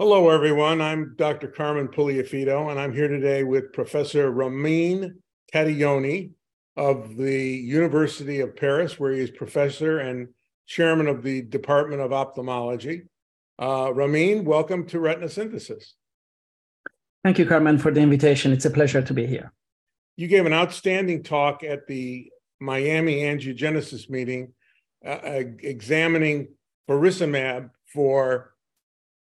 Hello, everyone. I'm Dr. Carmen Puliafito, and I'm here today with Professor Ramin Tadayoni of the University of Paris, where he is professor and chairman of the Department of Ophthalmology. Uh, Ramin, welcome to Retina Synthesis. Thank you, Carmen, for the invitation. It's a pleasure to be here. You gave an outstanding talk at the Miami Angiogenesis meeting uh, uh examining faricimab for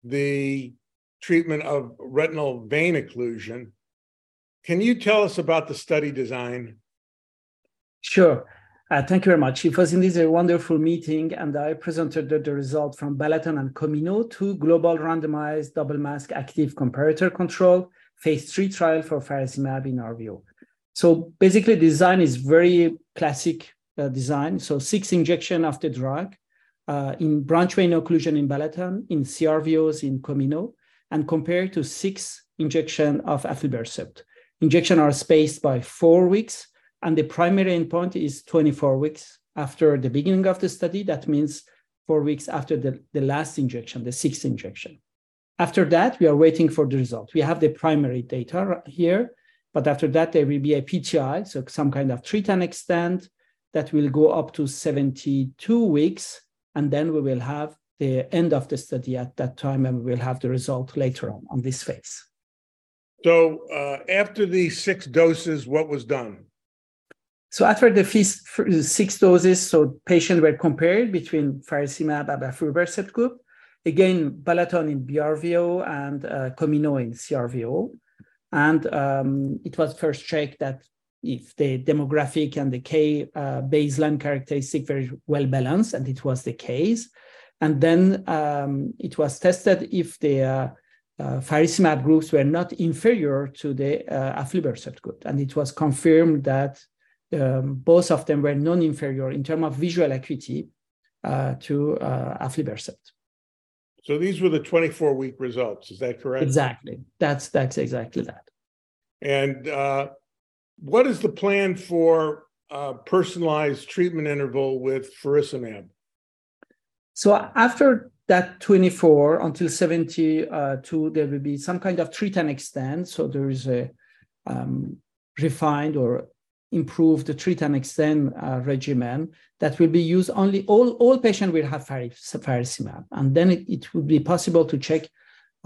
the treatment of retinal vein occlusion. Can you tell us about the study design? Sure. Uh, thank you very much. It was indeed a wonderful meeting, and I presented the, the result from Balaton and Comino, two global randomized double mask active comparator control phase three trial for faricimab in RVO. So basically, design is very classic uh, design. So six injection the drug, uh, in branch vein occlusion in Balaton, in CRVOs in Comino, and compared to six injection of aflibercept. Injection are spaced by four weeks, and the primary endpoint is 24 weeks after the beginning of the study. That means four weeks after the, the last injection, the sixth injection. After that, we are waiting for the result. We have the primary data here, but after that, there will be a PTI, so some kind of treat and extend that will go up to 72 weeks and then we will have the end of the study at that time, and we will have the result later on on this phase. So uh, after the six doses, what was done? So after the six doses, so patients were compared between faricimab and aflibercept group. Again, Balaton in BRVO and uh, Comino in CRVO. And um, it was first checked that if the demographic and the K uh, baseline characteristic very well balanced, and it was the case. And then um, it was tested if the uh, uh, faricimab groups were not inferior to the uh, aflibercept group, and it was confirmed that um, both of them were non-inferior in terms of visual acuity uh, to uh, aflibercept. So these were the 24-week results. Is that correct? Exactly. That's that's exactly that. And uh, what is the plan for personalized treatment interval with faricimab? So after that 24 until 72, there will be some kind of treat and extend. So there is a um, refined or improved treat and extend uh, regimen that will be used only all, all patients will have faricimab. And then it, it would be possible to check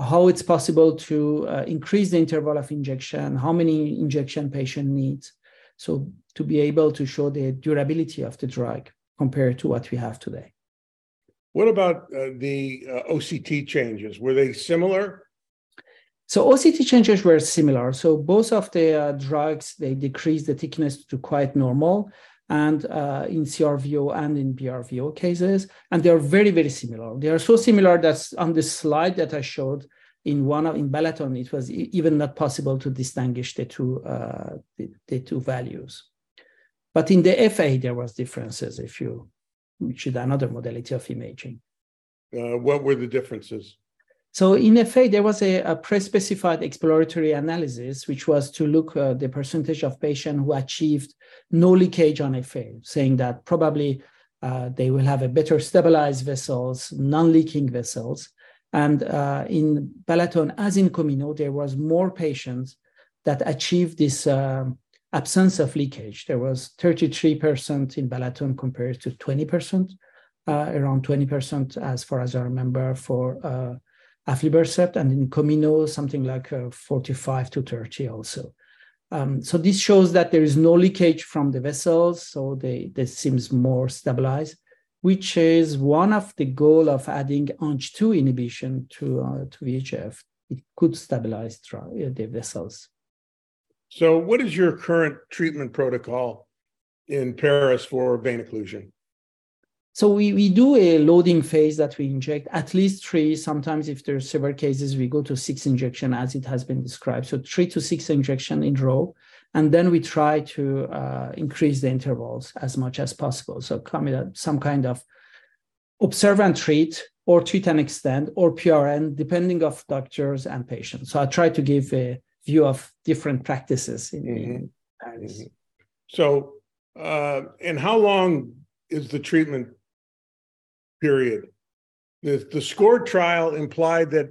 how it's possible to uh, increase the interval of injection, how many injection patient needs. So to be able to show the durability of the drug compared to what we have today. What about uh, the uh, OCT changes? Were they similar? So OCT changes were similar. So both of the uh, drugs they decrease the thickness to quite normal, and uh, in CRVO and in BRVO cases. And they are very, very similar. They are so similar that on the slide that I showed in one of in Balaton, it was even not possible to distinguish the two uh, the, the, two values. But in the FA, there was differences if you which is another modality of imaging. Uh, what were the differences? So in FA, there was a, a pre-specified exploratory analysis, which was to look uh, the percentage of patients who achieved no leakage on FA, saying that probably uh, they will have a better stabilized vessels, non-leaking vessels. And uh, in Balaton, as in Comino, there was more patients that achieved this um, absence of leakage. There was 33% in Balaton compared to 20%, uh, around 20% as far as I remember for uh, aflibercept, and in Comino, something like uh, 45 to 30 also. Um, so this shows that there is no leakage from the vessels, so they, they seems more stabilized, which is one of the goal of adding Ang2 inhibition to, uh, to VEGF. It could stabilize the vessels. So what is your current treatment protocol in Paris for vein occlusion? So we, we do a loading phase that we inject at least three. Sometimes if there's several cases, we go to six injection as it has been described. So three to six injection in row. And then we try to uh, increase the intervals as much as possible. So come some kind of observe and treat or treat and extend or PRN, depending of doctors and patients. So I try to give a view of different practices in, mm-hmm. in Mm-hmm. So, uh, and how long is the treatment period. The, the SCORE trial implied that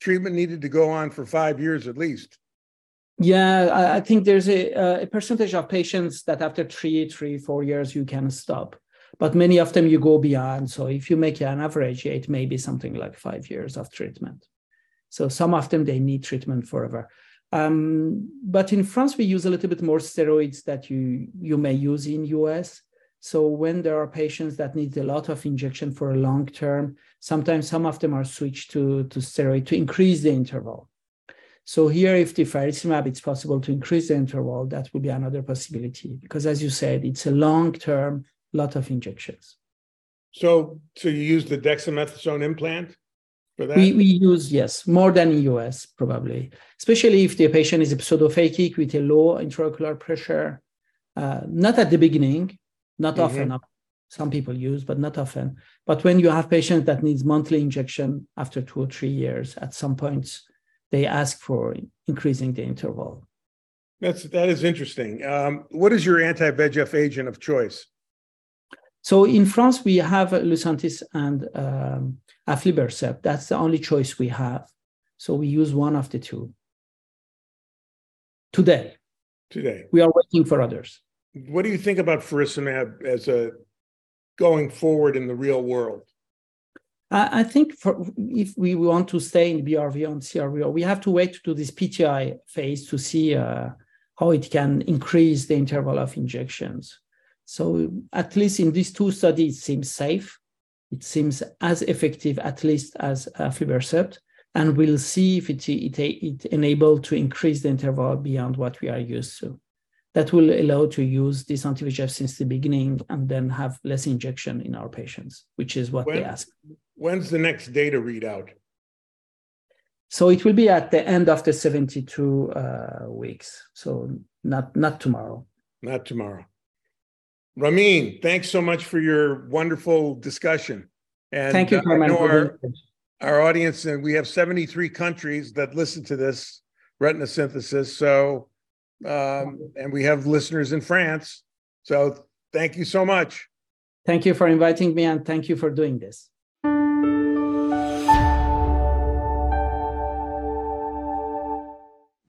treatment needed to go on for five years at least. Yeah, I think there's a, a percentage of patients that after three, three, four years you can stop, but many of them you go beyond. So if you make an average, it may be something like five years of treatment. So some of them they need treatment forever. Um, but in France, we use a little bit more steroids that you you may use in US. So when there are patients that need a lot of injection for a long term, sometimes some of them are switched to, to steroid to increase the interval. So here, if the faricimab, it's possible to increase the interval, that would be another possibility because as you said, it's a long-term, lot of injections. So, so you use the dexamethasone implant? for that? We, we use, yes, more than in US, probably, especially if the patient is pseudophakic with a low intraocular pressure, uh, not at the beginning, not mm-hmm. often. Some people use, but not often. But when you have patients that needs monthly injection after two or three years, at some points, they ask for increasing the interval. That's that is interesting. Um, what is your anti-VEGF agent of choice? So in France, we have Lucentis and um, aflibercept. That's the only choice we have. So we use one of the two. Today. Today. We are waiting for others. What do you think about faricimab as a going forward in the real world? I think for, if we want to stay in BRVO and CRVO, we have to wait to this PTI phase to see uh, how it can increase the interval of injections. So at least in these two studies, it seems safe. It seems as effective, at least as aflibercept, and we'll see if it, it, it enable to increase the interval beyond what we are used to. That will allow to use this anti-VEGF since the beginning and then have less injection in our patients, which is what when, they ask. When's the next data readout? So it will be at the end of the 72 uh, weeks. So not not tomorrow. Not tomorrow. Ramin, thanks so much for your wonderful discussion. And Thank you, Carmen. Our, our audience, and we have 73 countries that listen to this retina synthesis. So, um, and we have listeners in France. So, thank you so much. Thank you for inviting me, and thank you for doing this.